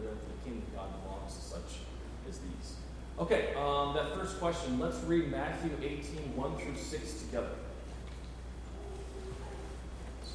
the kingdom of God belongs to such as these. Okay, um, that first question, let's read Matthew 18, 1 through 6 together.